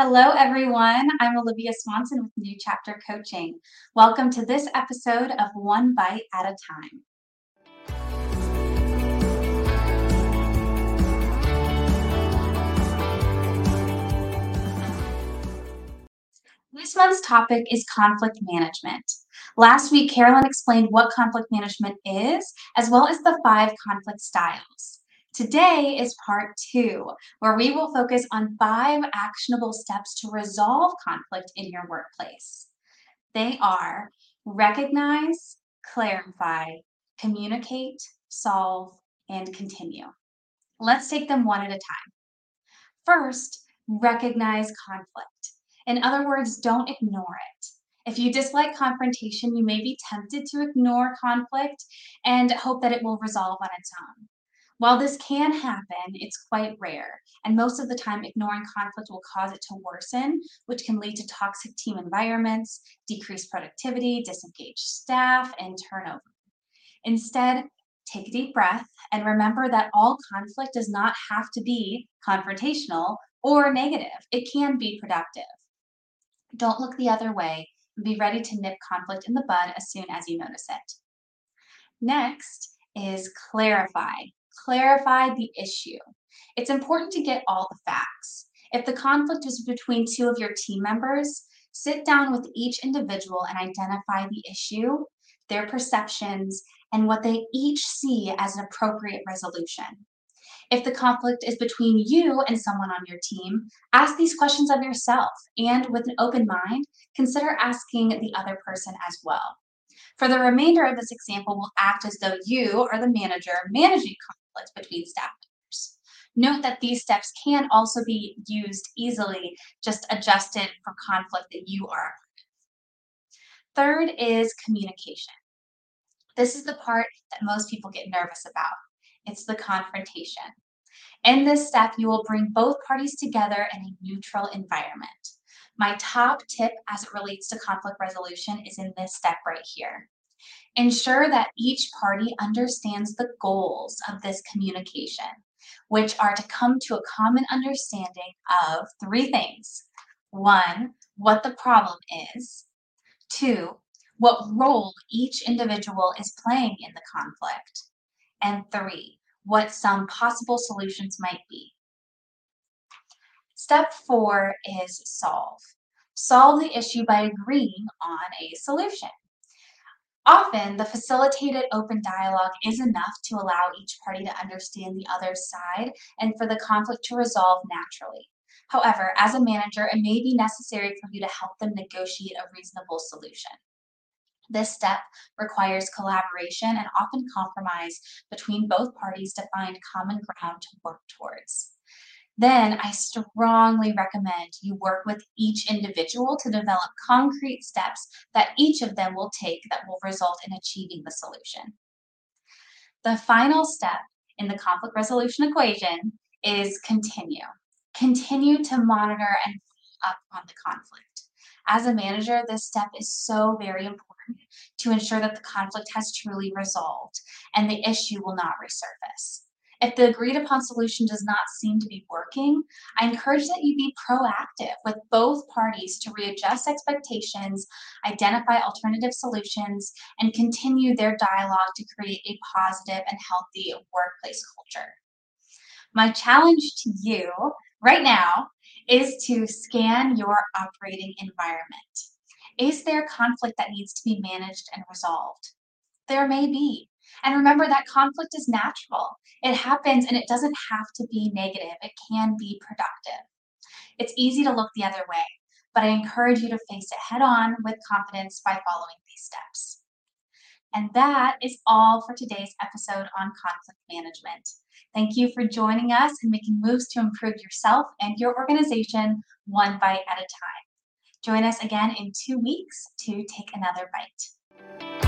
Hello, everyone. I'm Olivia Swanson with New Chapter Coaching. Welcome to this episode of One Bite at a Time. This month's topic is conflict management. Last week, Carolyn explained what conflict management is, as well as the five conflict styles. Today is part two, where we will focus on five actionable steps to resolve conflict in your workplace. They are recognize, clarify, communicate, solve, and continue. Let's take them one at a time. First, recognize conflict. In other words, don't ignore it. If you dislike confrontation, you may be tempted to ignore conflict and hope that it will resolve on its own. While this can happen, it's quite rare, and most of the time, ignoring conflict will cause it to worsen, which can lead to toxic team environments, decreased productivity, disengaged staff, and turnover. Instead, take a deep breath and remember that all conflict does not have to be confrontational or negative, it can be productive. Don't look the other way and be ready to nip conflict in the bud as soon as you notice it. Next is clarify clarify the issue. It's important to get all the facts. If the conflict is between two of your team members, sit down with each individual and identify the issue, their perceptions, and what they each see as an appropriate resolution. If the conflict is between you and someone on your team, ask these questions of yourself and with an open mind, consider asking the other person as well. For the remainder of this example, we'll act as though you are the manager managing conflict between staff members. Note that these steps can also be used easily, just adjusted for conflict that you are. Third is communication. This is the part that most people get nervous about. It's the confrontation. In this step, you will bring both parties together in a neutral environment. My top tip as it relates to conflict resolution is in this step right here. Ensure that each party understands the goals of this communication, which are to come to a common understanding of three things. One, what the problem is. Two, what role each individual is playing in the conflict. And three, what some possible solutions might be. Step four is solve. Solve the issue by agreeing on a solution. Often, the facilitated open dialogue is enough to allow each party to understand the other side and for the conflict to resolve naturally. However, as a manager, it may be necessary for you to help them negotiate a reasonable solution. This step requires collaboration and often compromise between both parties to find common ground to work towards then I strongly recommend you work with each individual to develop concrete steps that each of them will take that will result in achieving the solution. The final step in the conflict resolution equation is continue. Continue to monitor and follow up on the conflict. As a manager, this step is so very important to ensure that the conflict has truly resolved and the issue will not resurface. If the agreed upon solution does not seem to be working, I encourage that you be proactive with both parties to readjust expectations, identify alternative solutions, and continue their dialogue to create a positive and healthy workplace culture. My challenge to you right now is to scan your operating environment. Is there conflict that needs to be managed and resolved? There may be. And remember that conflict is natural. It happens and it doesn't have to be negative, it can be productive. It's easy to look the other way, but I encourage you to face it head on with confidence by following these steps. And that is all for today's episode on conflict management. Thank you for joining us and making moves to improve yourself and your organization one bite at a time. Join us again in two weeks to take another bite.